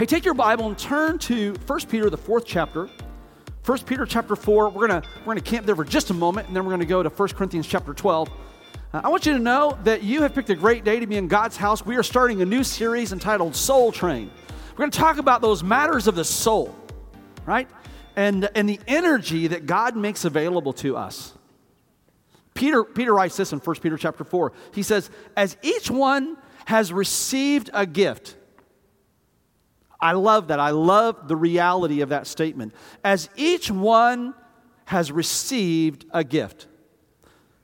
Hey, take your Bible and turn to 1 Peter, the fourth chapter. 1 Peter chapter 4. We're going we're gonna camp there for just a moment, and then we're going to go to 1 Corinthians chapter 12. Uh, I want you to know that you have picked a great day to be in God's house. We are starting a new series entitled Soul Train. We're going to talk about those matters of the soul, right? And, and the energy that God makes available to us. Peter, Peter writes this in 1 Peter chapter 4. He says, As each one has received a gift, I love that. I love the reality of that statement. As each one has received a gift.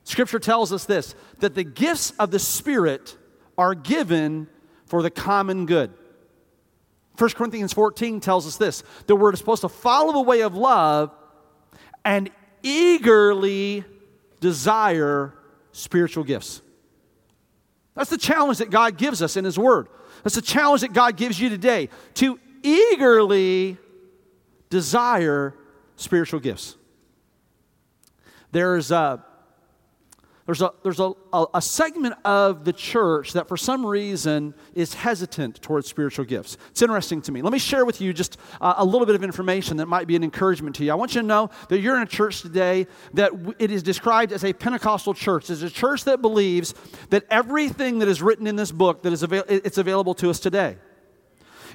Scripture tells us this that the gifts of the Spirit are given for the common good. 1 Corinthians 14 tells us this that we're supposed to follow the way of love and eagerly desire spiritual gifts. That's the challenge that God gives us in His Word. That's the challenge that God gives you today to eagerly desire spiritual gifts. There's a, there's a, there's a, a, segment of the church that for some reason is hesitant towards spiritual gifts. It's interesting to me. Let me share with you just uh, a little bit of information that might be an encouragement to you. I want you to know that you're in a church today that w- it is described as a Pentecostal church. It's a church that believes that everything that is written in this book that is avail- it's available to us today.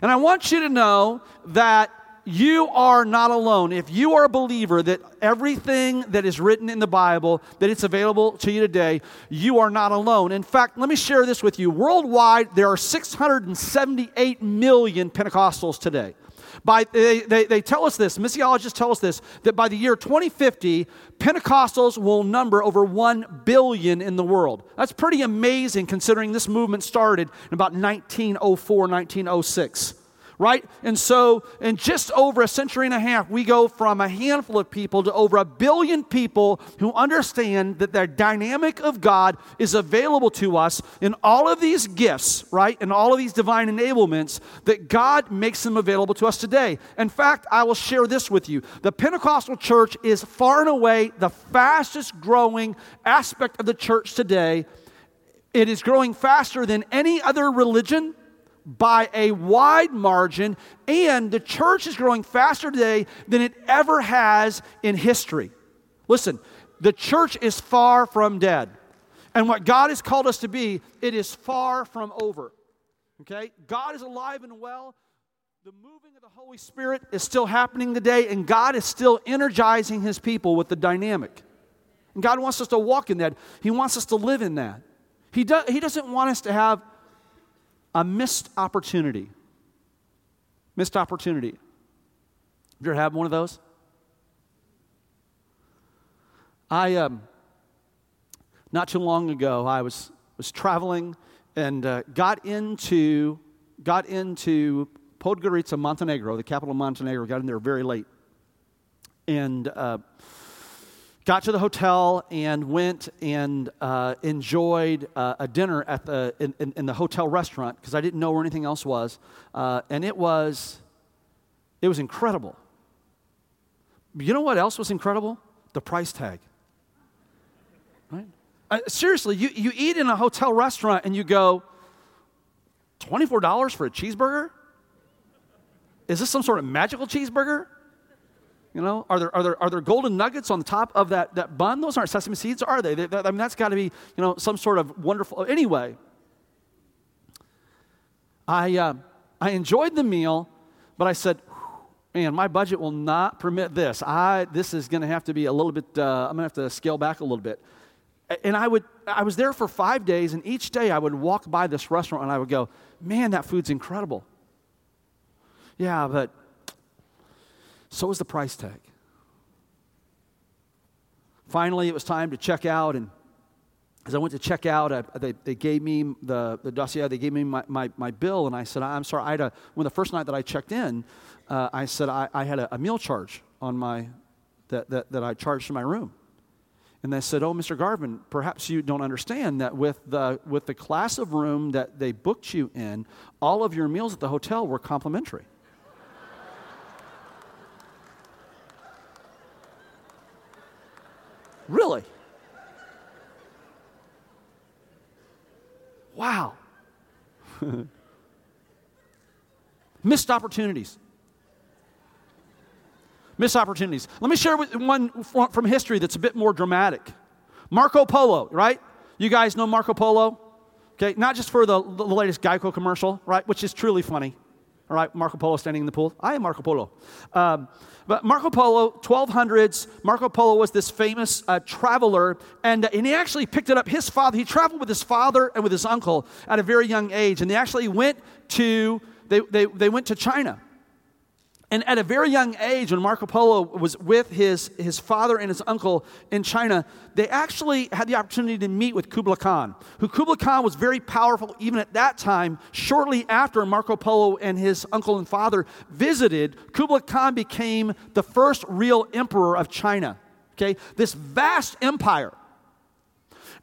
And I want you to know that you are not alone. If you are a believer that everything that is written in the Bible, that it's available to you today, you are not alone. In fact, let me share this with you. Worldwide, there are 678 million Pentecostals today. By, they, they, they tell us this, missiologists tell us this, that by the year 2050, Pentecostals will number over 1 billion in the world. That's pretty amazing considering this movement started in about 1904, 1906 right? And so, in just over a century and a half, we go from a handful of people to over a billion people who understand that the dynamic of God is available to us in all of these gifts, right? And all of these divine enablements that God makes them available to us today. In fact, I will share this with you. The Pentecostal church is far and away the fastest growing aspect of the church today. It is growing faster than any other religion by a wide margin, and the church is growing faster today than it ever has in history. Listen, the church is far from dead. And what God has called us to be, it is far from over. Okay? God is alive and well. The moving of the Holy Spirit is still happening today, and God is still energizing His people with the dynamic. And God wants us to walk in that. He wants us to live in that. He, do, he doesn't want us to have a missed opportunity. Missed opportunity. Have you ever had one of those? I, um, not too long ago, I was, was traveling and uh, got into, got into Podgorica, Montenegro, the capital of Montenegro, got in there very late. And uh, got to the hotel and went and uh, enjoyed uh, a dinner at the, in, in, in the hotel restaurant because I didn't know where anything else was. Uh, and it was, it was incredible. You know what else was incredible? The price tag. Right? Uh, seriously, you, you eat in a hotel restaurant and you go, $24 for a cheeseburger? Is this some sort of magical cheeseburger? You know, are there, are there, are there golden nuggets on the top of that, that bun? Those aren't sesame seeds, are they? they, they I mean, that's got to be, you know, some sort of wonderful. Anyway, I, uh, I enjoyed the meal, but I said, man, my budget will not permit this. I, this is going to have to be a little bit, uh, I'm going to have to scale back a little bit. And I, would, I was there for five days, and each day I would walk by this restaurant and I would go, man, that food's incredible. Yeah, but so was the price tag. Finally, it was time to check out, and as I went to check out, I, they, they gave me the, the dossier, they gave me my, my, my bill, and I said, I'm sorry, I had a, when the first night that I checked in, uh, I said I, I had a, a, meal charge on my, that, that, that I charged to my room. And they said, Oh, Mr. Garvin, perhaps you don't understand that with the, with the class of room that they booked you in, all of your meals at the hotel were complimentary. Really? Wow. Missed opportunities. Missed opportunities. Let me share with one from history that's a bit more dramatic. Marco Polo, right? You guys know Marco Polo? Okay, not just for the, the latest Geico commercial, right, which is truly funny. All right, Marco Polo standing in the pool. I am Marco Polo. Um, but Marco Polo, 1200s, Marco Polo was this famous uh, traveler, and, uh, and he actually picked it up. His father, he traveled with his father and with his uncle at a very young age, and they actually went to, they, they, they went to China. And at a very young age, when Marco Polo was with his, his father and his uncle in China, they actually had the opportunity to meet with Kublai Khan, who Kublai Khan was very powerful even at that time. Shortly after Marco Polo and his uncle and father visited, Kublai Khan became the first real emperor of China. Okay? This vast empire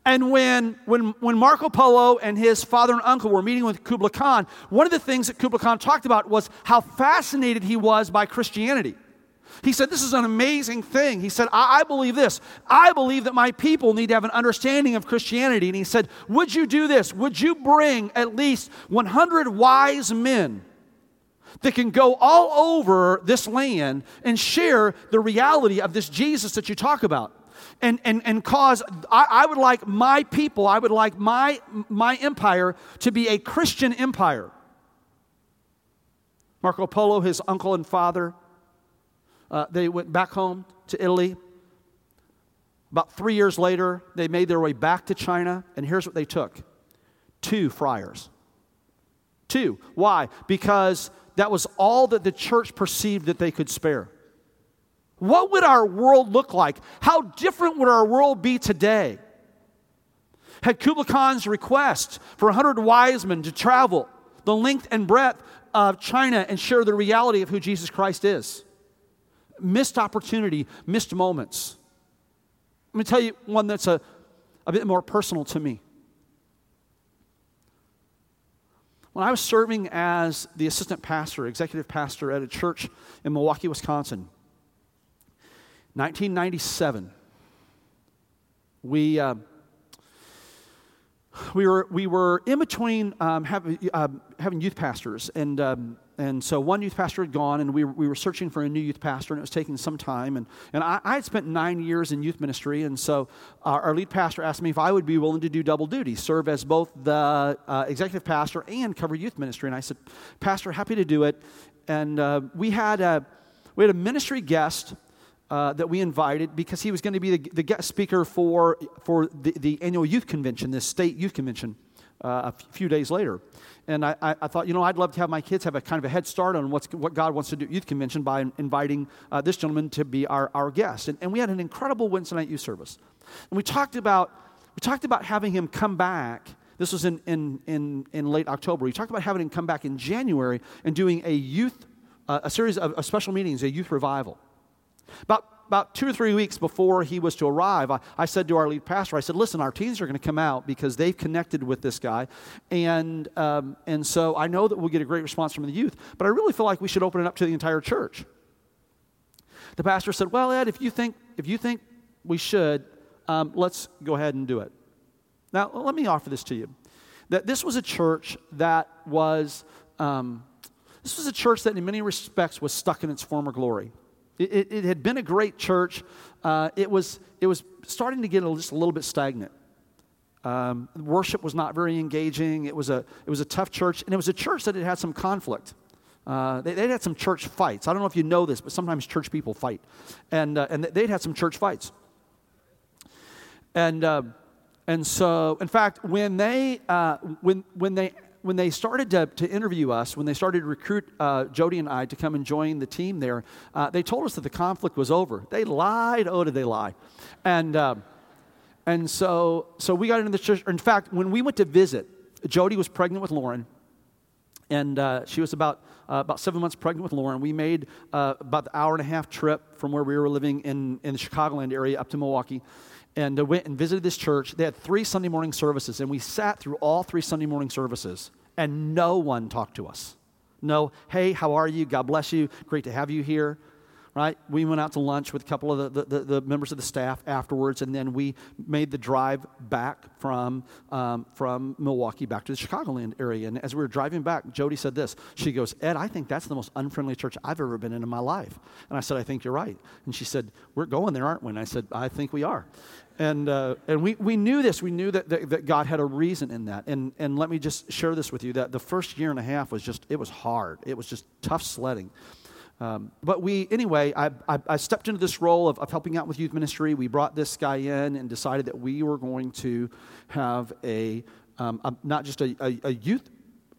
and when, when, when Marco Polo and his father and uncle were meeting with Kublai Khan, one of the things that Kublai Khan talked about was how fascinated he was by Christianity. He said, This is an amazing thing. He said, I, I, believe this. I believe that my people need to have an understanding of Christianity. And he said, Would you do this? Would you bring at least 100 wise men that can go all over this land and share the reality of this Jesus that you talk about? And, and, and cause, I, I would like my people, I would like my, my empire to be a Christian empire. Marco Polo, his uncle and father, uh, they went back home to Italy. About three years later, they made their way back to China, and here's what they took two friars. Two. Why? Because that was all that the church perceived that they could spare. What would our world look like? How different would our world be today? Had Kublai Khan's request for 100 wise men to travel the length and breadth of China and share the reality of who Jesus Christ is? Missed opportunity, missed moments. Let me tell you one that's a, a bit more personal to me. When I was serving as the assistant pastor, executive pastor at a church in Milwaukee, Wisconsin, 1997, we, uh, we, were, we were in between um, having, uh, having youth pastors, and, um, and so one youth pastor had gone, and we, we were searching for a new youth pastor, and it was taking some time. And, and I, I had spent nine years in youth ministry, and so our, our lead pastor asked me if I would be willing to do double duty, serve as both the uh, executive pastor and cover youth ministry. And I said, Pastor, happy to do it. And uh, we, had a, we had a ministry guest uh, that we invited because he was going to be the, the, guest speaker for, for the, the, annual youth convention, this state youth convention, uh, a few days later. And I, I, I, thought, you know, I'd love to have my kids have a kind of a head start on what's, what God wants to do at youth convention by inviting uh, this gentleman to be our, our guest. And, and we had an incredible Wednesday night youth service. And we talked about, we talked about having him come back. This was in, in, in, in late October. We talked about having him come back in January and doing a youth, uh, a series of, of special meetings, a youth revival. About, about two or three weeks before he was to arrive, I, I said to our lead pastor, I said, listen, our teens are going to come out because they've connected with this guy. And, um, and so I know that we'll get a great response from the youth, but I really feel like we should open it up to the entire church. The pastor said, well, Ed, if you think, if you think we should, um, let's go ahead and do it. Now, let me offer this to you. That this was a church that was, um, this was a church that in many respects was stuck in its former glory. It, it, it had been a great church. Uh, it, was, it was starting to get a, just a little bit stagnant. Um, worship was not very engaging. It was, a, it was a tough church, and it was a church that had had some conflict. Uh, they, would had some church fights. I don't know if you know this, but sometimes church people fight. And, uh, and they'd had some church fights. And, uh, and so, in fact, when they, uh, when, when they when they started to, to interview us, when they started to recruit uh, Jody and I to come and join the team there, uh, they told us that the conflict was over. They lied. Oh, did they lie? And, uh, and so, so we got into the church. In fact, when we went to visit, Jody was pregnant with Lauren, and uh, she was about, uh, about seven months pregnant with Lauren. We made uh, about the hour and a half trip from where we were living in, in the Chicagoland area up to Milwaukee and uh, went and visited this church. They had three Sunday morning services, and we sat through all three Sunday morning services, and no one talked to us. No, hey, how are you? God bless you. Great to have you here. Right? We went out to lunch with a couple of the, the, the, members of the staff afterwards, and then we made the drive back from, um, from Milwaukee back to the Chicagoland area. And as we were driving back, Jody said this. She goes, Ed, I think that's the most unfriendly church I've ever been in in my life. And I said, I think you're right. And she said, We're going there, aren't we? And I said, I think we are. And, uh, and we, we knew this. We knew that, that, that, God had a reason in that. And, and let me just share this with you that the first year and a half was just, it was hard. It was just tough sledding. Um, but we, anyway, I, I, I, stepped into this role of, of helping out with youth ministry. We brought this guy in and decided that we were going to have a, um, a not just a, a, a youth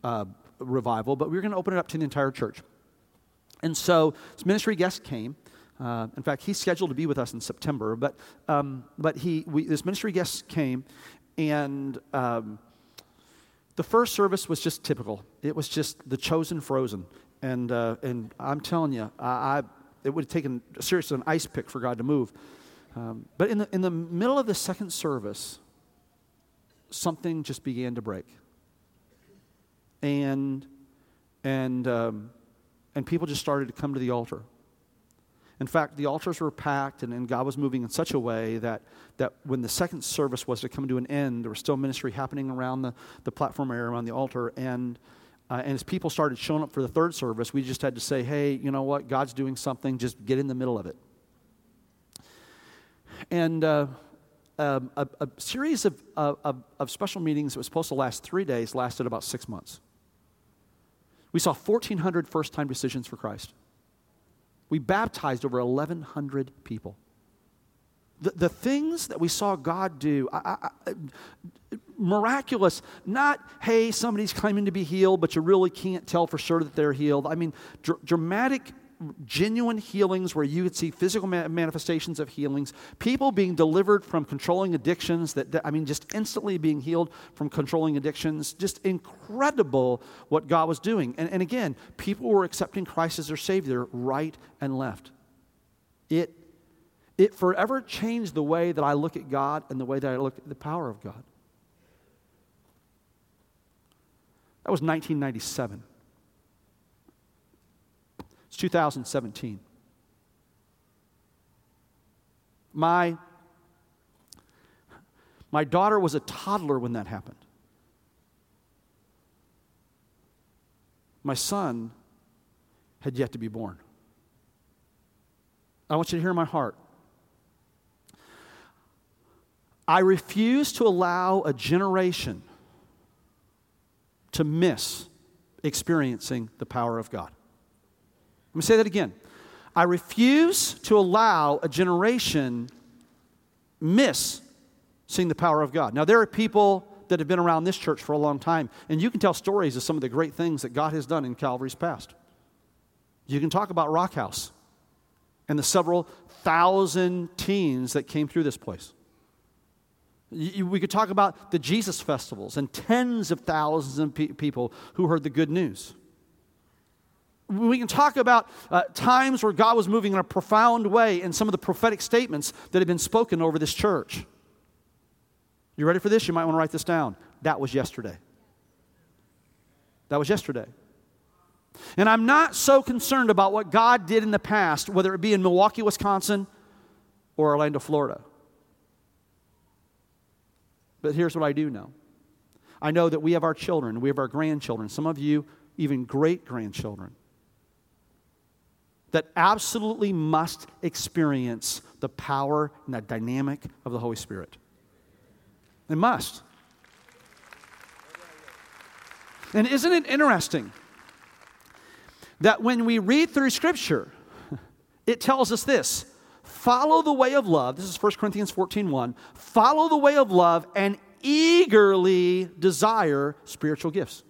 uh, revival, but we were going to open it up to the entire church. And so this ministry guest came. Uh, in fact, he's scheduled to be with us in September, but, um, but he, we, this ministry guest came, and um, the first service was just typical. It was just the chosen frozen. And, uh, and I'm telling you, I, I, it would have taken seriously an ice pick for God to move. Um, but in the, in the middle of the second service, something just began to break. And, and, um, and people just started to come to the altar. In fact, the altars were packed, and, and, God was moving in such a way that, that when the second service was to come to an end, there was still ministry happening around the, the platform area, around the altar. And, uh, and as people started showing up for the third service, we just had to say, hey, you know what? God's doing something. Just get in the middle of it. And uh, um, a, a, series of, of, of special meetings that was supposed to last three days lasted about six months. We saw 1,400 first time decisions for Christ. We baptized over 1,100 people. The, the things that we saw God do, I, I, miraculous, not, hey, somebody's claiming to be healed, but you really can't tell for sure that they're healed. I mean, dr- dramatic, genuine healings where you could see physical ma- manifestations of healings, people being delivered from controlling addictions, that, that, I mean, just instantly being healed from controlling addictions. Just incredible what God was doing. And, and again, people were accepting Christ as their Savior right and left. It it forever changed the way that I look at God and the way that I look at the power of God. That was 1997. It's 2017. My, my daughter was a toddler when that happened. My son had yet to be born. I want you to hear my heart. I refuse to allow a generation to miss experiencing the power of God. Let me say that again. I refuse to allow a generation miss seeing the power of God. Now, there are people that have been around this church for a long time, and you can tell stories of some of the great things that God has done in Calvary's past. You can talk about Rock House and the several thousand teens that came through this place. We could talk about the Jesus festivals and tens of thousands of pe- people who heard the good news. We can talk about uh, times where God was moving in a profound way in some of the prophetic statements that have been spoken over this church. You ready for this? You might want to write this down. That was yesterday. That was yesterday. And I'm not so concerned about what God did in the past, whether it be in Milwaukee, Wisconsin, or Orlando, Florida. But here's what I do know I know that we have our children, we have our grandchildren, some of you, even great grandchildren, that absolutely must experience the power and the dynamic of the Holy Spirit. They must. And isn't it interesting that when we read through Scripture, it tells us this follow the way of love. This is 1 Corinthians 14 1. Follow the way of love and eagerly desire spiritual gifts.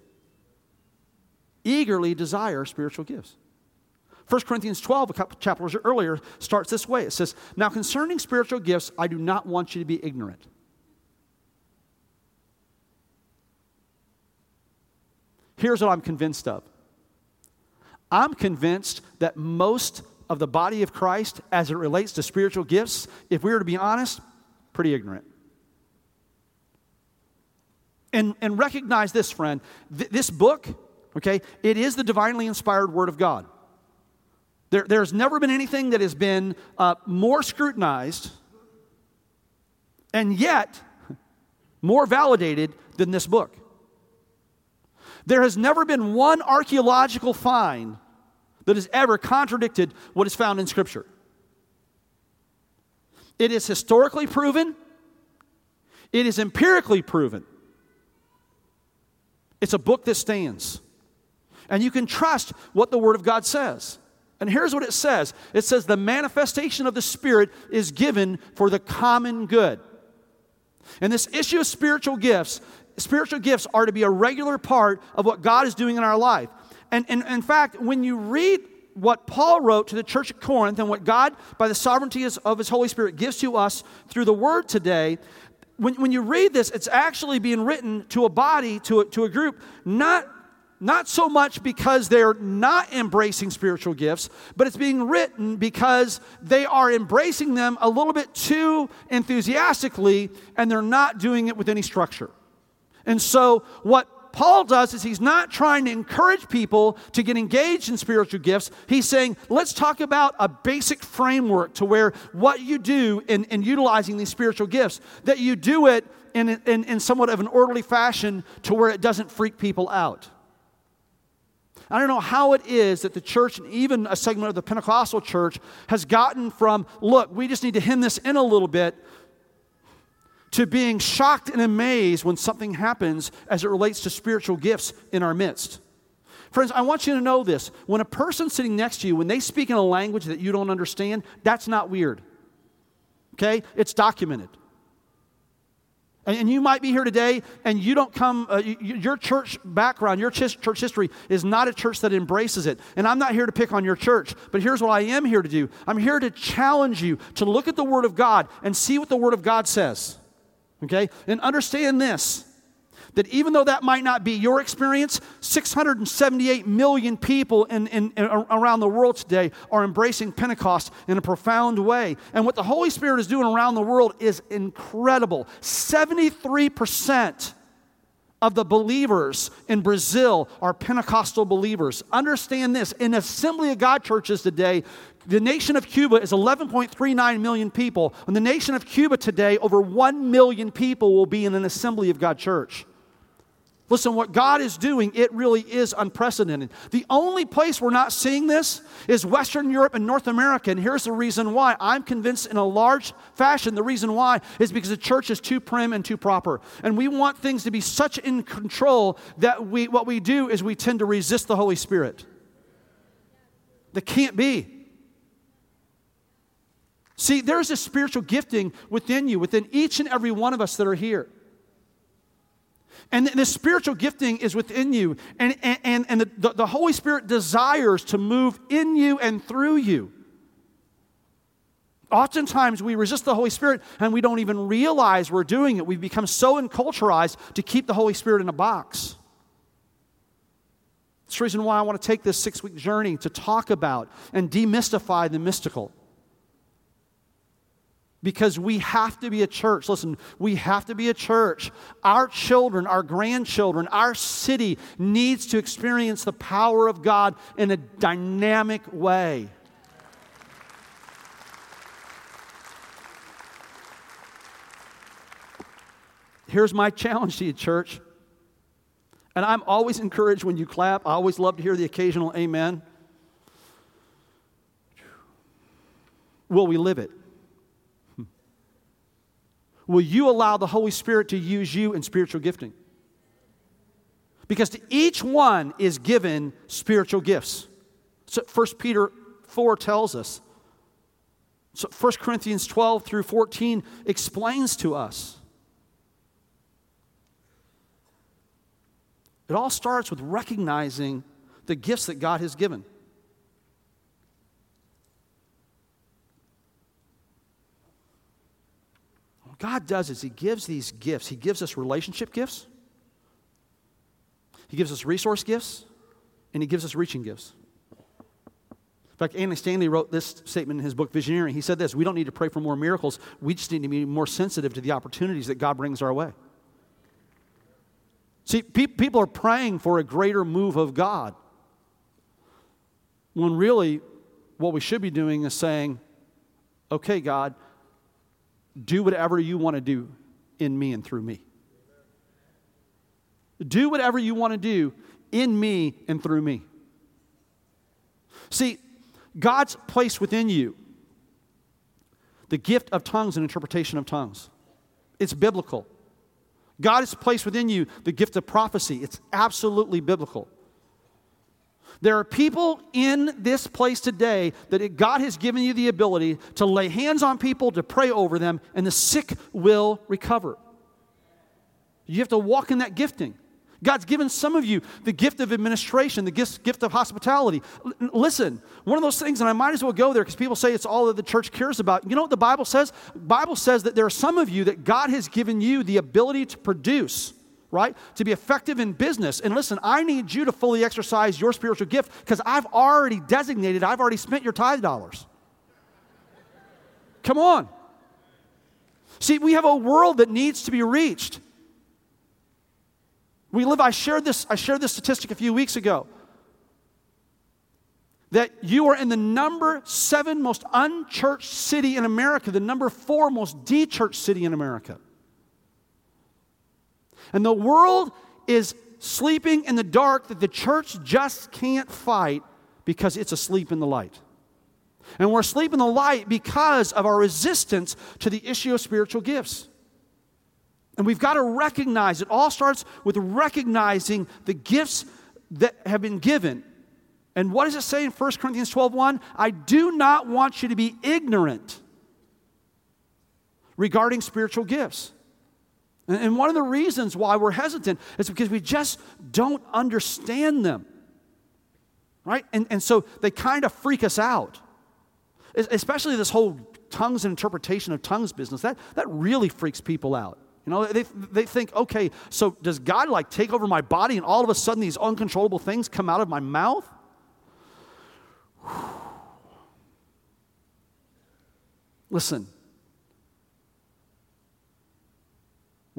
Eagerly desire spiritual gifts. 1 Corinthians 12, a couple chapters earlier, starts this way. It says, Now concerning spiritual gifts, I do not want you to be ignorant. Here's what I'm convinced of I'm convinced that most of the body of Christ as it relates to spiritual gifts, if we were to be honest, pretty ignorant. And, and recognize this, friend. Th- this book, okay, it is the divinely inspired Word of God. There, there's never been anything that has been uh, more scrutinized and yet more validated than this book. There has never been one archaeological find that has ever contradicted what is found in Scripture. It is historically proven, it is empirically proven. It's a book that stands. And you can trust what the Word of God says. And here's what it says it says, the manifestation of the Spirit is given for the common good. And this issue of spiritual gifts, spiritual gifts are to be a regular part of what God is doing in our life. And, and, in fact, when you read what Paul wrote to the church at Corinth and what God, by the sovereignty of his Holy Spirit, gives to us through the word today, when, when you read this, it's actually being written to a body, to a, to a group, not not so much because they're not embracing spiritual gifts, but it's being written because they are embracing them a little bit too enthusiastically and they're not doing it with any structure. And so, what Paul does is he's not trying to encourage people to get engaged in spiritual gifts. He's saying, let's talk about a basic framework to where what you do in, in utilizing these spiritual gifts, that you do it in, in, in somewhat of an orderly fashion to where it doesn't freak people out. I don't know how it is that the church, and even a segment of the Pentecostal church, has gotten from, look, we just need to hem this in a little bit, to being shocked and amazed when something happens as it relates to spiritual gifts in our midst. Friends, I want you to know this. When a person sitting next to you, when they speak in a language that you don't understand, that's not weird. Okay? It's documented. And you might be here today and you don't come, uh, your church background, your church history is not a church that embraces it. And I'm not here to pick on your church, but here's what I am here to do I'm here to challenge you to look at the Word of God and see what the Word of God says. Okay? And understand this that even though that might not be your experience, 678 million people in, in, in, around the world today are embracing Pentecost in a profound way. And what the Holy Spirit is doing around the world is incredible. 73% of the believers in Brazil are Pentecostal believers. Understand this in Assembly of God churches today, the nation of Cuba is 11.39 million people. In the nation of Cuba today, over 1 million people will be in an Assembly of God church. Listen, what God is doing, it really is unprecedented. The only place we're not seeing this is Western Europe and North America. And here's the reason why. I'm convinced in a large fashion the reason why is because the church is too prim and too proper. And we want things to be such in control that we, what we do is we tend to resist the Holy Spirit. That can't be. See, there's a spiritual gifting within you, within each and every one of us that are here. And the spiritual gifting is within you. And, and, and the, the Holy Spirit desires to move in you and through you. Oftentimes, we resist the Holy Spirit and we don't even realize we're doing it. We've become so enculturized to keep the Holy Spirit in a box. That's the reason why I want to take this six week journey to talk about and demystify the mystical because we have to be a church. Listen, we have to be a church. Our children, our grandchildren, our city needs to experience the power of God in a dynamic way. Here's my challenge to you, church. And I'm always encouraged when you clap. I always love to hear the occasional amen. Will we live it? Will you allow the Holy Spirit to use you in spiritual gifting? Because to each one is given spiritual gifts. So 1 Peter 4 tells us. So 1 Corinthians 12 through 14 explains to us. It all starts with recognizing the gifts that God has given. God does is He gives these gifts. He gives us relationship gifts, He gives us resource gifts, and He gives us reaching gifts. In fact, Andy Stanley wrote this statement in his book, Visioneering. He said this We don't need to pray for more miracles, we just need to be more sensitive to the opportunities that God brings our way. See, pe- people are praying for a greater move of God when really what we should be doing is saying, okay, God, do whatever you want to do in me and through me. Do whatever you want to do in me and through me. See, God's placed within you the gift of tongues and interpretation of tongues. It's biblical. God has placed within you the gift of prophecy. It's absolutely biblical. There are people in this place today that God has given you the ability to lay hands on people, to pray over them, and the sick will recover. You have to walk in that gifting. God's given some of you the gift of administration, the gift, gift of hospitality. L- listen, one of those things, and I might as well go there because people say it's all that the church cares about. You know what the Bible says? The Bible says that there are some of you that God has given you the ability to produce, right? To be effective in business. And listen, I need you to fully exercise your spiritual gift because I've already designated, I've already spent your tithe dollars. Come on. See, we have a world that needs to be reached. We live, I shared this, I shared this statistic a few weeks ago. That you are in the number seven most unchurched city in America, the number four most dechurched city in America. And the world is sleeping in the dark that the church just can't fight because it's asleep in the light. And we're asleep in the light because of our resistance to the issue of spiritual gifts. And we've got to recognize it all starts with recognizing the gifts that have been given. And what does it say in 1 Corinthians 12 1? I do not want you to be ignorant regarding spiritual gifts. And one of the reasons why we're hesitant is because we just don't understand them. Right? And, and so they kind of freak us out. Especially this whole tongues and interpretation of tongues business. That, that really freaks people out. You know, they, they think, okay, so does God like take over my body and all of a sudden these uncontrollable things come out of my mouth? Listen,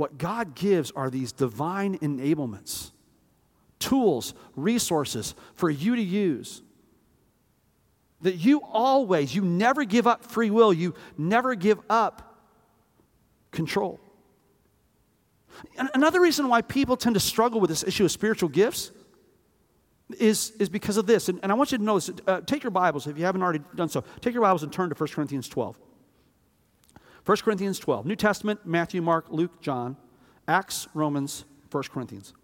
what God gives are these divine enablements, tools, resources for you to use. That you always, you never give up free will, you never give up control. Another reason why people tend to struggle with this issue of spiritual gifts is, is because of this. And, and I want you to know this. Uh, take your Bibles, if you haven't already done so, take your Bibles and turn to 1 Corinthians 12. 1 Corinthians 12. New Testament, Matthew, Mark, Luke, John, Acts, Romans, 1 Corinthians.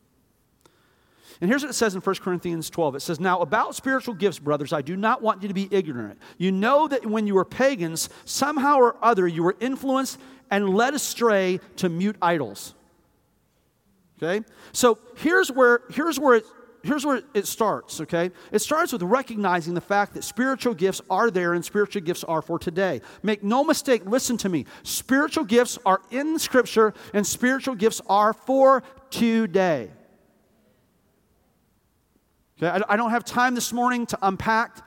And here's what it says in 1 Corinthians 12. It says, Now about spiritual gifts, brothers, I do not want you to be ignorant. You know that when you were pagans, somehow or other you were influenced and led astray to mute idols. Okay? So here's where, here's where here's where it starts, okay? It starts with recognizing the fact that spiritual gifts are there and spiritual gifts are for today. Make no mistake, listen to me. Spiritual gifts are in Scripture and spiritual gifts are for today. Okay, I, don't have time this morning to unpack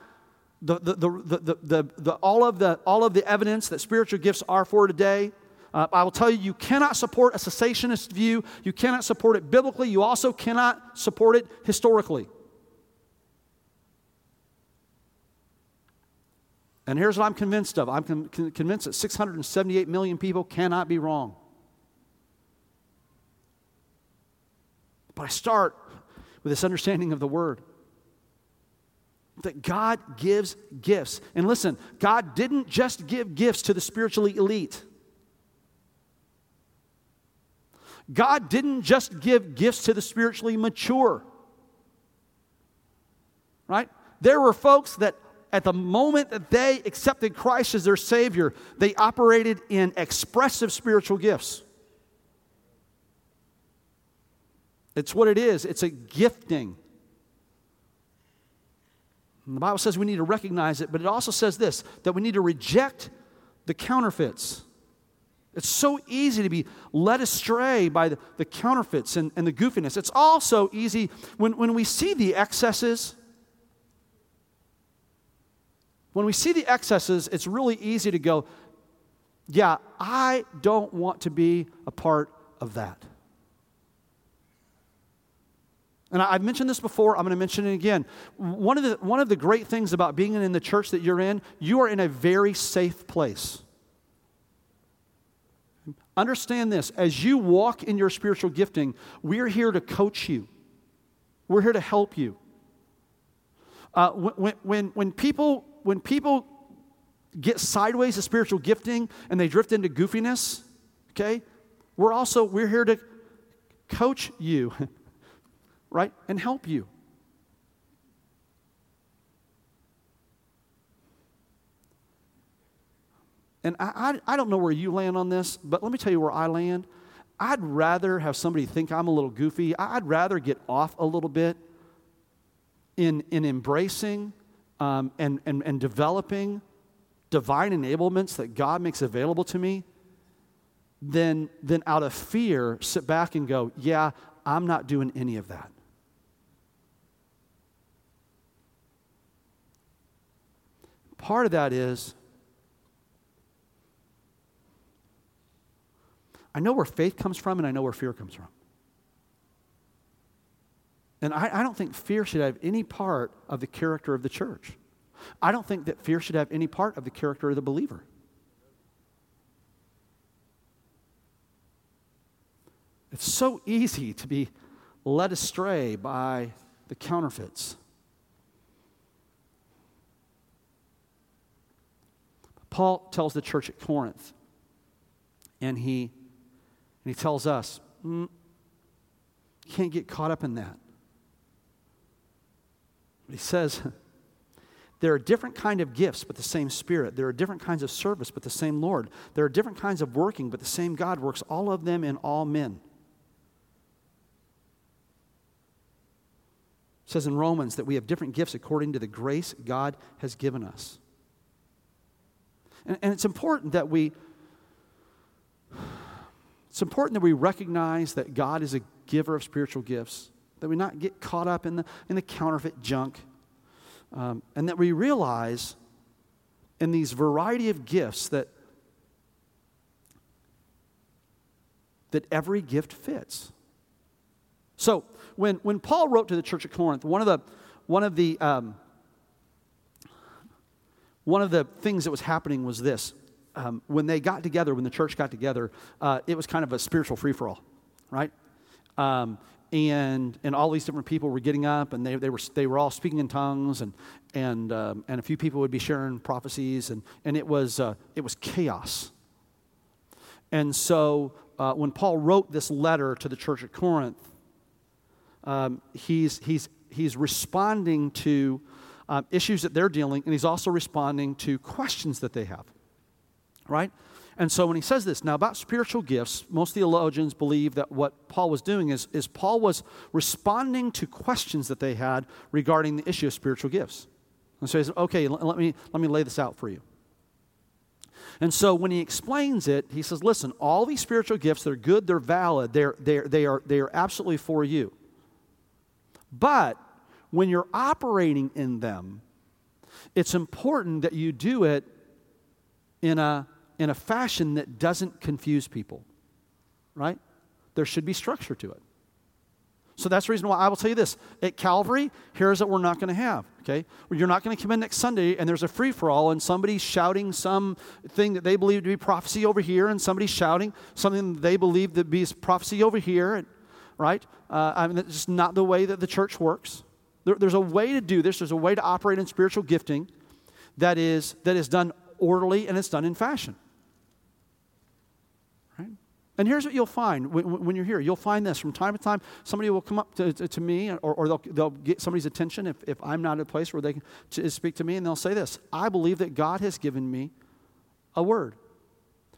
the, the, the, the, the, all, of the, all of the evidence that spiritual gifts are for today. Uh, I will tell you, you cannot support a cessationist view. You cannot support it biblically. You also cannot support it historically. And here's what I'm convinced of I'm con- convinced that 678 million people cannot be wrong. But I start with this understanding of the Word that God gives gifts. And listen, God didn't just give gifts to the spiritually elite. God didn't just give gifts to the spiritually mature. Right? There were folks that at the moment that they accepted Christ as their Savior, they operated in expressive spiritual gifts. It's what it is, it's a gifting. And the Bible says we need to recognize it, but it also says this that we need to reject the counterfeits. It's so easy to be led astray by the, the counterfeits and, and the goofiness. It's also easy when, when we see the excesses. When we see the excesses, it's really easy to go, yeah, I don't want to be a part of that. And I've mentioned this before, I'm going to mention it again. One of, the, one of the great things about being in the church that you're in, you are in a very safe place. Understand this as you walk in your spiritual gifting, we're here to coach you, we're here to help you. Uh, when, when, when, people, when people get sideways of spiritual gifting and they drift into goofiness, okay, we're also, we're here to coach you, right, and help you. And I, I, I, don't know where you land on this, but let me tell you where I land. I'd rather have somebody think I'm a little goofy. I'd rather get off a little bit in, in embracing um, and, and, and developing divine enablements that God makes available to me than, than out of fear sit back and go, yeah, I'm not doing any of that. Part of that is I know where faith comes from and I know where fear comes from. And I, I, don't think fear should have any part of the character of the church. I don't think that fear should have any part of the character of the believer. It's so easy to be led astray by the counterfeits. Paul tells the church at Corinth, and he and he tells us, mm, you can't get caught up in that. But he says, there are different kind of gifts, but the same Spirit. There are different kinds of service, but the same Lord. There are different kinds of working, but the same God works all of them in all men. It says in Romans that we have different gifts according to the grace God has given us. And, and it's important that we it's important that we recognize that God is a giver of spiritual gifts, that we not get caught up in the, in the counterfeit junk, um, and that we realize in these variety of gifts that, that every gift fits. So, when, when Paul wrote to the church at Corinth, one of the, one of the, um, one of the things that was happening was this um, when they got together, when the church got together, uh, it was kind of a spiritual free for all, right? Um, and and all these different people were getting up, and they, they were they were all speaking in tongues, and and um, and a few people would be sharing prophecies, and and it was uh, it was chaos. And so uh, when Paul wrote this letter to the church at Corinth, um, he's he's he's responding to um, issues that they're dealing, and he's also responding to questions that they have right? And so when he says this, now about spiritual gifts, most theologians believe that what Paul was doing is, is Paul was responding to questions that they had regarding the issue of spiritual gifts. And so he says, okay, let, me, let me lay this out for you. And so when he explains it, he says, listen, all these spiritual gifts, they're good, they're valid, they're, they're, they, are, they are absolutely for you. But when you're operating in them, it's important that you do it in a in a fashion that doesn't confuse people, right? There should be structure to it. So that's the reason why I will tell you this. At Calvary, here's what we're not going to have, okay? You're not going to come in next Sunday and there's a free for all and somebody's shouting something that they believe to be prophecy over here and somebody's shouting something that they believe to be prophecy over here, right? Uh, I mean, it's just not the way that the church works. There, there's a way to do this, there's a way to operate in spiritual gifting that is, that is done orderly and it's done in fashion. And here's what you'll find when, you're here. You'll find this from time to time. Somebody will come up to, to, to me, or, or, they'll, they'll get somebody's attention if, if I'm not at a place where they can to speak to me, and they'll say this I believe that God has given me a word.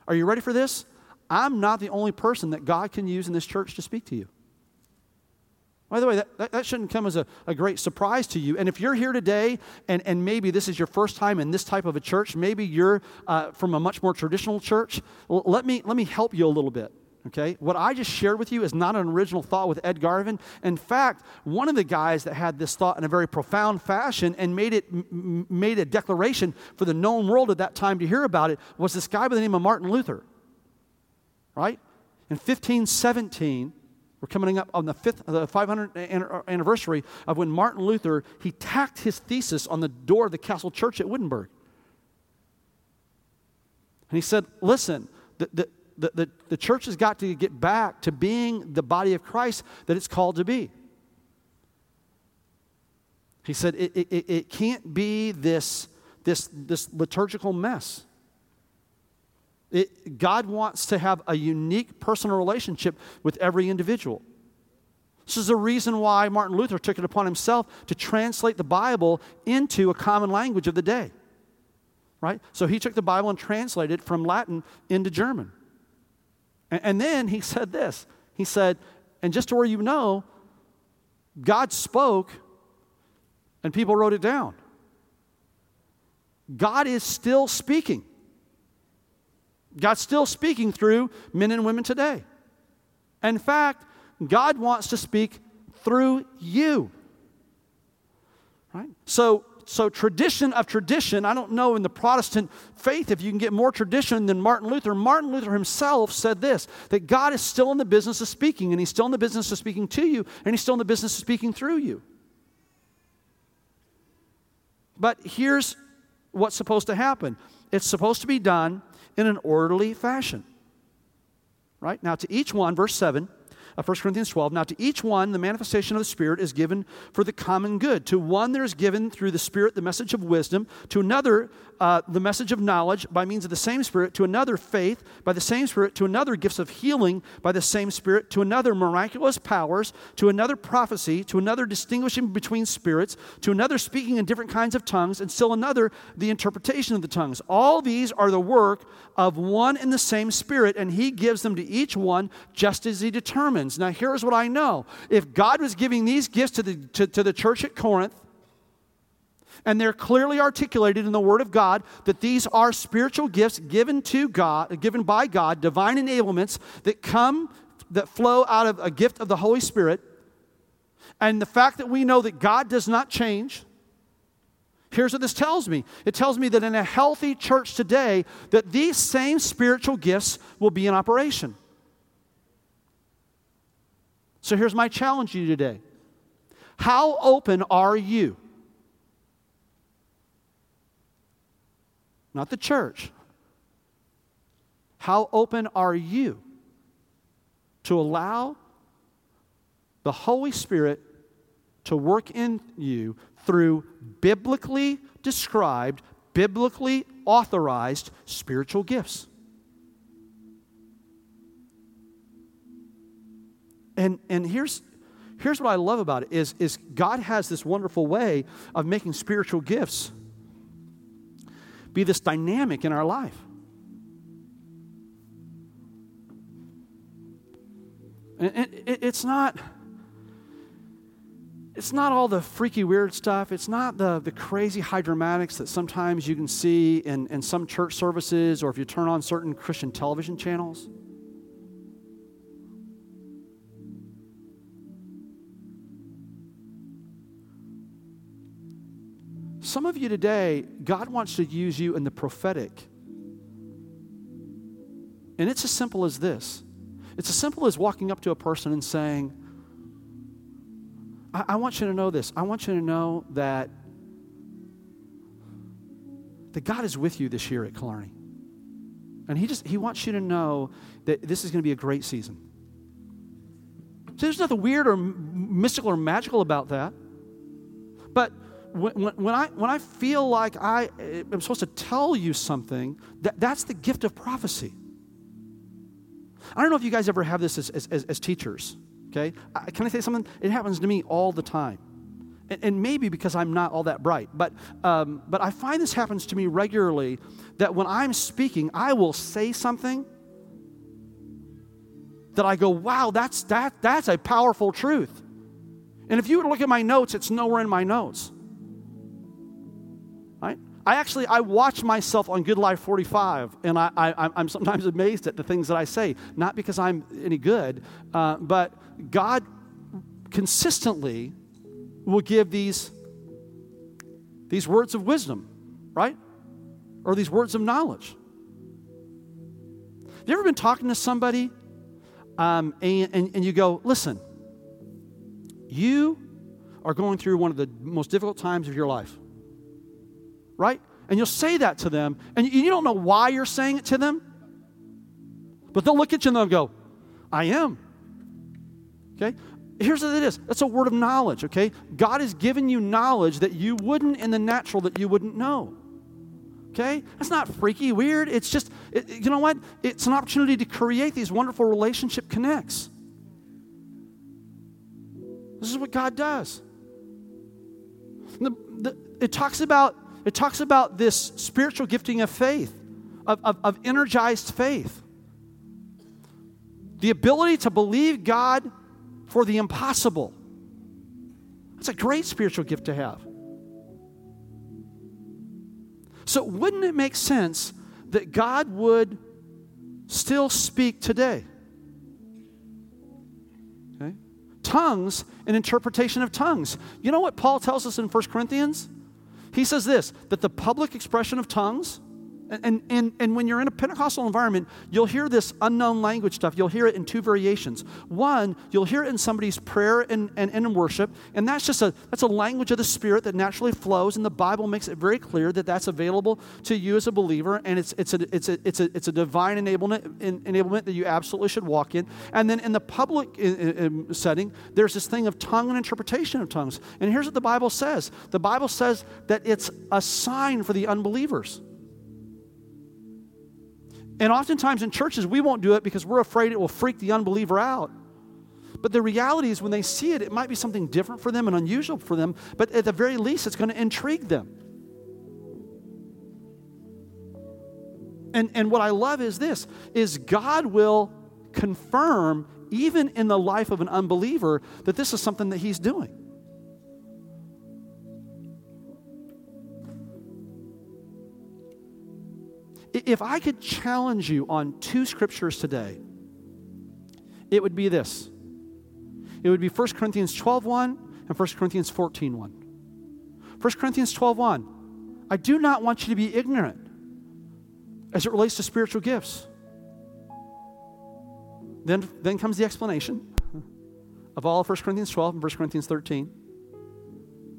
Are you ready for this? I'm not the only person that God can use in this church to speak to you. By the way, that, that, shouldn't come as a, a great surprise to you. And if you're here today and, and maybe this is your first time in this type of a church, maybe you're uh, from a much more traditional church, let, me, let me help you a little bit. Okay? What I just shared with you is not an original thought with Ed Garvin. In fact, one of the guys that had this thought in a very profound fashion and made it m- made a declaration for the known world at that time to hear about it was this guy by the name of Martin Luther. Right? In 1517, We're coming up on the fifth, the 500th uh, anniversary of when Martin Luther he tacked his thesis on the door of the Castle Church at Wittenberg. And he said, "Listen, the, the, the, the, the church has got to get back to being the body of Christ that it's called to be." He said, "It, it, it can't be this, this, this liturgical mess." It, God wants to have a unique personal relationship with every individual. This is the reason why Martin Luther took it upon himself to translate the Bible into a common language of the day. Right? So he took the Bible and translated it from Latin into German. And, and then he said this He said, and just to where you know, God spoke and people wrote it down. God is still speaking. God's still speaking through men and women today. In fact, God wants to speak through you. Right? So, so tradition of tradition, I don't know in the Protestant faith if you can get more tradition than Martin Luther. Martin Luther himself said this that God is still in the business of speaking, and he's still in the business of speaking to you, and he's still in the business of speaking through you. But here's what's supposed to happen it's supposed to be done in an orderly fashion. Right? Now, to each one, verse 7 of 1 Corinthians 12, now to each one, the manifestation of the Spirit is given for the common good. To one, there is given through the Spirit the message of wisdom. To another, uh, the message of knowledge by means of the same Spirit, to another, faith by the same Spirit, to another, gifts of healing by the same Spirit, to another, miraculous powers, to another, prophecy, to another, distinguishing between spirits, to another, speaking in different kinds of tongues, and still another, the interpretation of the tongues. All these are the work of one and the same Spirit, and He gives them to each one just as He determines. Now, here's what I know if God was giving these gifts to the, to, to the church at Corinth, and they're clearly articulated in the Word of God that these are spiritual gifts given to God, given by God, divine enablements that come, that flow out of a gift of the Holy Spirit. And the fact that we know that God does not change. Here's what this tells me. It tells me that in a healthy church today, that these same spiritual gifts will be in operation. So here's my challenge to you today. How open are you? not the church. How open are you to allow the Holy Spirit to work in you through biblically described, biblically authorized spiritual gifts? And, and here's, here's what I love about it is, is God has this wonderful way of making spiritual gifts be this dynamic in our life. And it's not it's not all the freaky weird stuff. It's not the, the crazy hydramatics that sometimes you can see in, in some church services or if you turn on certain Christian television channels. Some of you today, God wants to use you in the prophetic. And it's as simple as this it's as simple as walking up to a person and saying, I, I want you to know this. I want you to know that, that God is with you this year at Killarney. And he just he wants you to know that this is going to be a great season. So there's nothing weird or mystical or magical about that. But when, when, I, when I feel like I am supposed to tell you something, that, that's the gift of prophecy. I don't know if you guys ever have this as, as, as teachers, okay? I, can I say something? It happens to me all the time. And, and maybe because I'm not all that bright, but, um, but I find this happens to me regularly that when I'm speaking, I will say something that I go, wow, that's, that, that's a powerful truth. And if you look at my notes, it's nowhere in my notes. I actually I watch myself on Good Life 45, and I, I am sometimes amazed at the things that I say. Not because I'm any good, uh, but God consistently will give these these words of wisdom, right? Or these words of knowledge. Have you ever been talking to somebody um, and, and, and you go, listen, you are going through one of the most difficult times of your life, right? And you'll say that to them, and you don't know why you're saying it to them, but they'll look at you and they'll go, I am. Okay? Here's what it is that's a word of knowledge, okay? God has given you knowledge that you wouldn't in the natural that you wouldn't know. Okay? That's not freaky, weird. It's just, it, you know what? It's an opportunity to create these wonderful relationship connects. This is what God does. The, the, it talks about it talks about this spiritual gifting of faith, of, of, of energized faith. The ability to believe God for the impossible. That's a great spiritual gift to have. So, wouldn't it make sense that God would still speak today? Okay? Tongues and interpretation of tongues. You know what Paul tells us in 1 Corinthians? He says this that the public expression of tongues and, and, and when you're in a Pentecostal environment, you'll hear this unknown language stuff. You'll hear it in two variations. One, you'll hear it in somebody's prayer and, and, and in worship, and that's just a, that's a language of the Spirit that naturally flows, and the Bible makes it very clear that that's available to you as a believer, and it's, it's, a, it's, a, it's, a, it's a divine enablement, enablement that you absolutely should walk in. And then in the public setting, there's this thing of tongue and interpretation of tongues. And here's what the Bible says the Bible says that it's a sign for the unbelievers. And oftentimes in churches, we won't do it because we're afraid it will freak the unbeliever out. But the reality is, when they see it, it might be something different for them and unusual for them, but at the very least, it's going to intrigue them. And, and what I love is this is God will confirm even in the life of an unbeliever that this is something that he's doing. If I could challenge you on two scriptures today, it would be this. It would be 1 Corinthians 12:1 and 1 Corinthians 14:1. 1 Corinthians 12:1. I do not want you to be ignorant as it relates to spiritual gifts. Then, then comes the explanation of all of 1 Corinthians 12 and 1 Corinthians 13.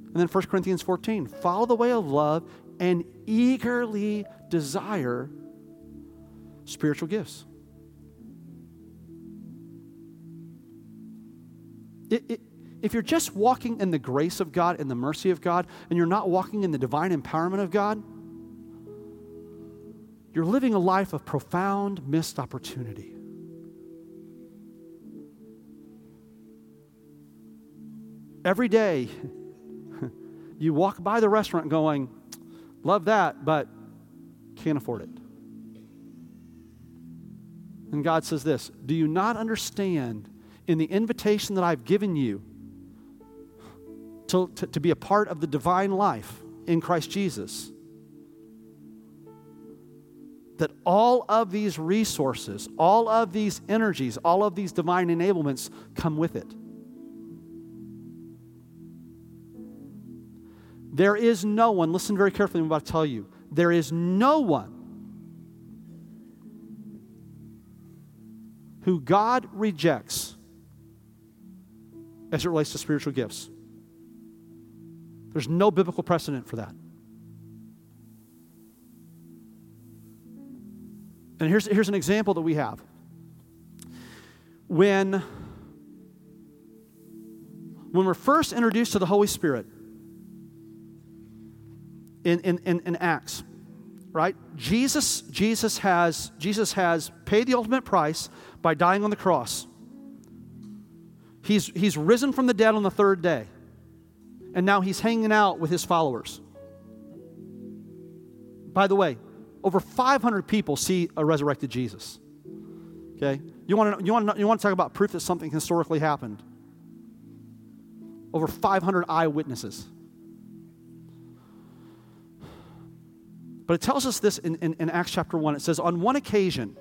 And then 1 Corinthians 14. Follow the way of love and eagerly desire spiritual gifts. It, it, if you're just walking in the grace of God and the mercy of God, and you're not walking in the divine empowerment of God, you're living a life of profound missed opportunity. Every day, you walk by the restaurant going, Love that, but can't afford it. And God says this Do you not understand in the invitation that I've given you to, to, to be a part of the divine life in Christ Jesus? That all of these resources, all of these energies, all of these divine enablements come with it. There is no one, listen very carefully, I'm about to tell you. There is no one who God rejects as it relates to spiritual gifts. There's no biblical precedent for that. And here's, here's an example that we have. When, when we're first introduced to the Holy Spirit, in, in, in, in Acts, right? Jesus, Jesus, has, Jesus has paid the ultimate price by dying on the cross. He's, he's risen from the dead on the third day. And now he's hanging out with his followers. By the way, over 500 people see a resurrected Jesus. Okay? You want to, you want to, you want to talk about proof that something historically happened? Over 500 eyewitnesses. But it tells us this in, in, in, Acts chapter 1. It says, On one occasion,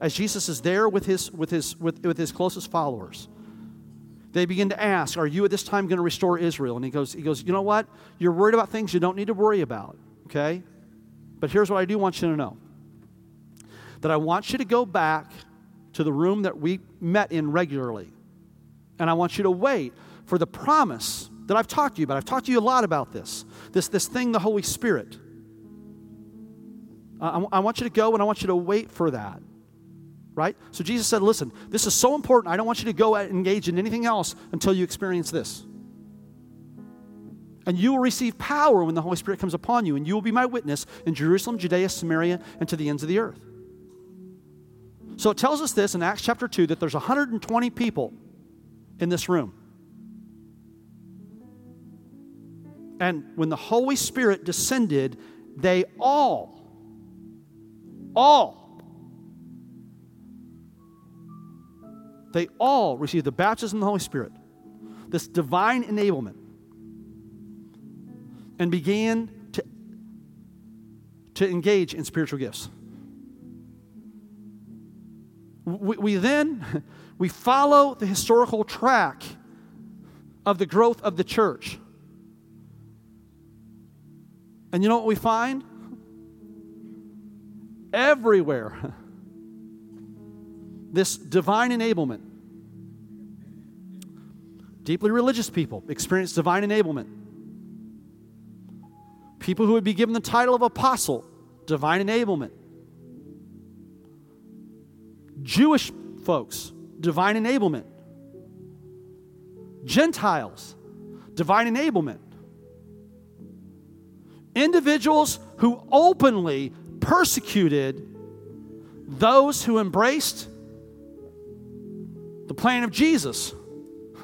as Jesus is there with his, with his, with, with his closest followers, they begin to ask, Are you at this time going to restore Israel? And he goes, he goes, You know what? You're worried about things you don't need to worry about, okay? But here's what I do want you to know that I want you to go back to the room that we met in regularly. And I want you to wait for the promise that I've talked to you about. I've talked to you a lot about this this, this thing, the Holy Spirit. I, I want you to go and I want you to wait for that. Right? So Jesus said, Listen, this is so important. I don't want you to go and engage in anything else until you experience this. And you will receive power when the Holy Spirit comes upon you, and you will be my witness in Jerusalem, Judea, Samaria, and to the ends of the earth. So it tells us this in Acts chapter 2 that there's 120 people in this room. And when the Holy Spirit descended, they all, all, they all received the baptism of the Holy Spirit, this divine enablement, and began to, to engage in spiritual gifts. We, we then we follow the historical track of the growth of the church. And you know what we find? Everywhere. This divine enablement. Deeply religious people experience divine enablement. People who would be given the title of apostle, divine enablement. Jewish folks, divine enablement. Gentiles, divine enablement individuals who openly persecuted those who embraced the plan of Jesus.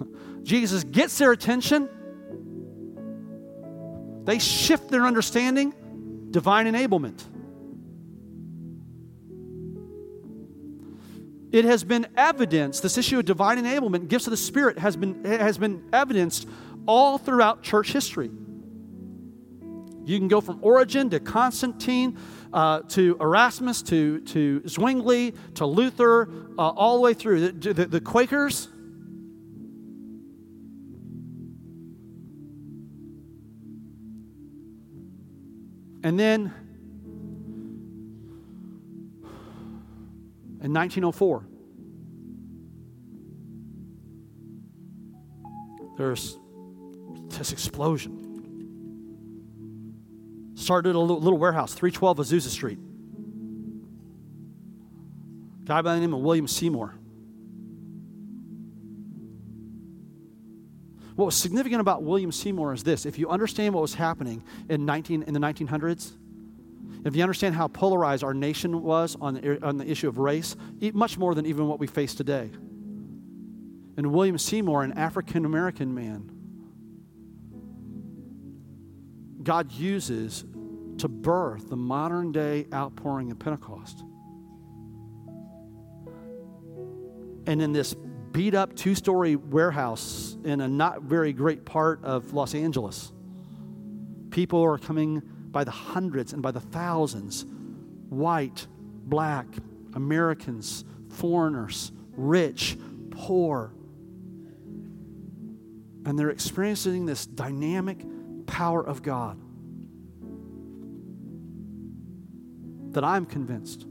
Jesus gets their attention, they shift their understanding, divine enablement. It has been evidenced, this issue of divine enablement, gifts of the Spirit, has been, has been evidenced all throughout church history. You can go from Origen to Constantine uh, to Erasmus to, to Zwingli to Luther, uh, all the way through. The, the, the Quakers. And then in 1904, there's this explosion started a little warehouse, 312 Azusa Street. A Guy by the name of William Seymour. What was significant about William Seymour is this if you understand what was happening in, 19, in the 1900s, if you understand how polarized our nation was on the, on the issue of race, much more than even what we face today. And William Seymour, an African American man, God uses to birth the modern day outpouring of Pentecost. And in this beat up two story warehouse in a not very great part of Los Angeles, people are coming by the hundreds and by the thousands white, black, Americans, foreigners, rich, poor. And they're experiencing this dynamic power of God. That I'm convinced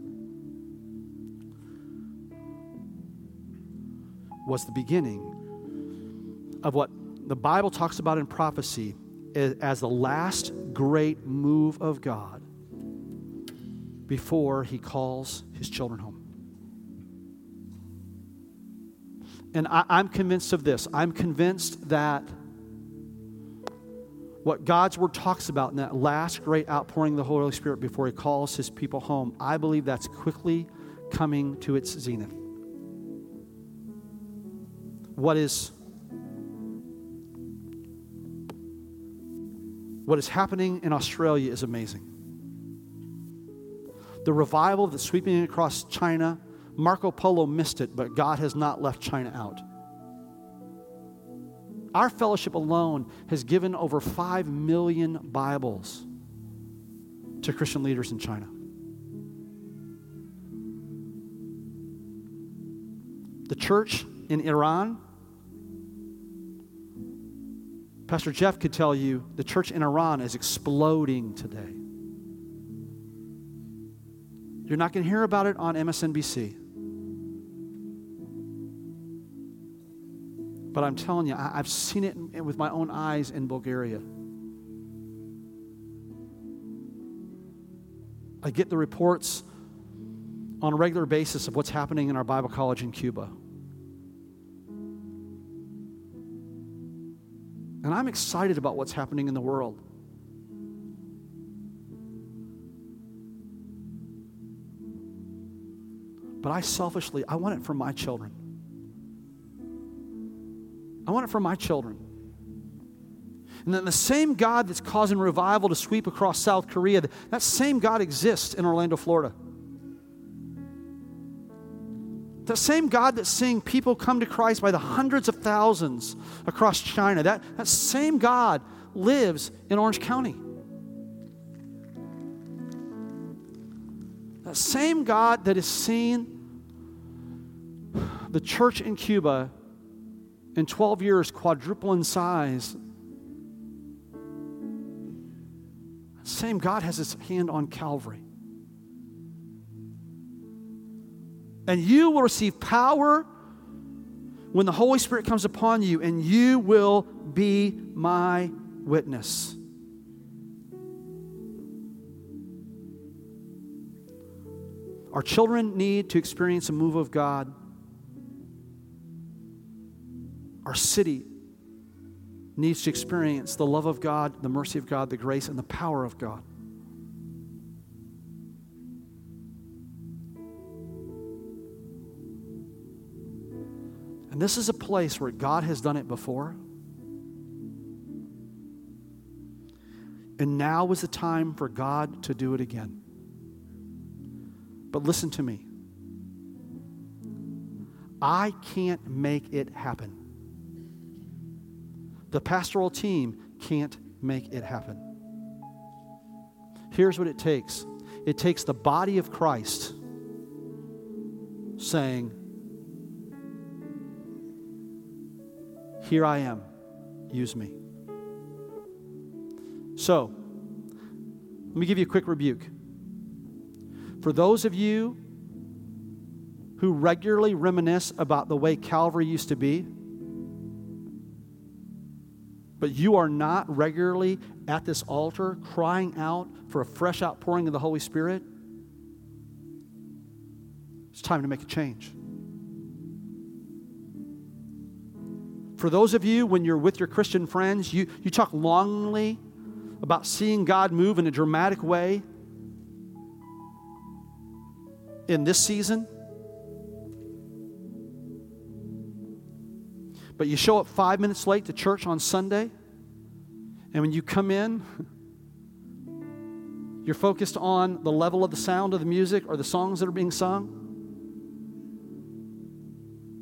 was the beginning of what the Bible talks about in prophecy as the last great move of God before he calls his children home. And I, am convinced of this. I'm convinced that what God's word talks about in that last great outpouring of the Holy Spirit before he calls his people home, I believe that's quickly coming to its zenith. What is what is happening in Australia is amazing. The revival that's sweeping across China, Marco Polo missed it, but God has not left China out. Our fellowship alone has given over 5 million Bibles to Christian leaders in China. The church in Iran, Pastor Jeff could tell you the church in Iran is exploding today. You're not going to hear about it on MSNBC. But I'm telling you, I, have seen it with my own eyes in Bulgaria. I get the reports on a regular basis of what's happening in our Bible college in Cuba. And I'm excited about what's happening in the world. But I selfishly, I want it for my children. I want it for my children. And then the same God that's causing revival to sweep across South Korea, that same God exists in Orlando, Florida. The same God that's seeing people come to Christ by the hundreds of thousands across China, that, that same God lives in Orange County. That same God that is seeing the church in Cuba in 12 years quadruple in size. Same God has his hand on Calvary. And you will receive power when the Holy Spirit comes upon you, and you will be my witness. Our children need to experience a move of God. Our city needs to experience the love of God, the mercy of God, the grace, and the power of God. And this is a place where God has done it before. And now is the time for God to do it again. But listen to me. I can't make it happen. The pastoral team can't make it happen. Here's what it takes it takes the body of Christ saying, Here I am, use me. So, let me give you a quick rebuke. For those of you who regularly reminisce about the way Calvary used to be, but you are not regularly at this altar crying out for a fresh outpouring of the Holy Spirit, it's time to make a change. For those of you, when you're with your Christian friends, you, you talk longingly about seeing God move in a dramatic way in this season. But you show up five minutes late to church on Sunday, and when you come in, you're focused on the level of the sound of the music or the songs that are being sung,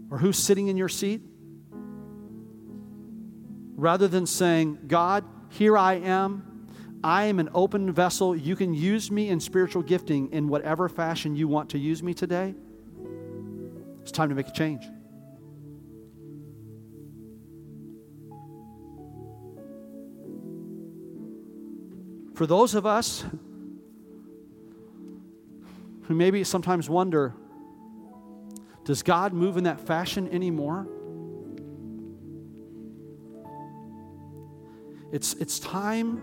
or who's sitting in your seat rather than saying, God, here I am. I am an open vessel. You can use me in spiritual gifting in whatever fashion you want to use me today. It's time to make a change. For those of us who maybe sometimes wonder, does God move in that fashion anymore? It's, it's time.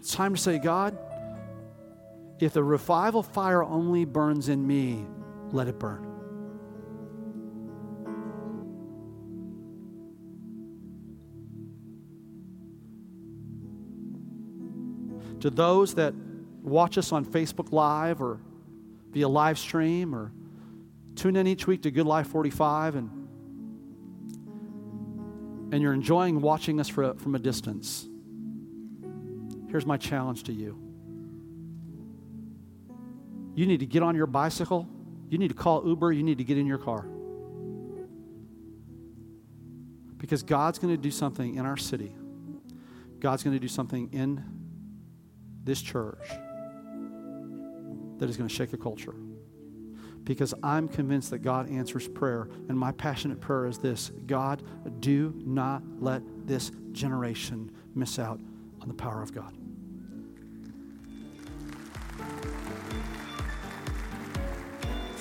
It's time to say, God, if the revival fire only burns in me, let it burn. To those that watch us on Facebook Live or via live stream or tune in each week to Good Life 45 and and you're enjoying watching us for, from a distance, here's my challenge to you. You need to get on your bicycle, you need to call Uber, you need to get in your car. Because God's going to do something in our city. God's going to do something in this church that is going to shake a culture because I'm convinced that God answers prayer. And my passionate prayer is this God, do not let this generation miss out on the power of God.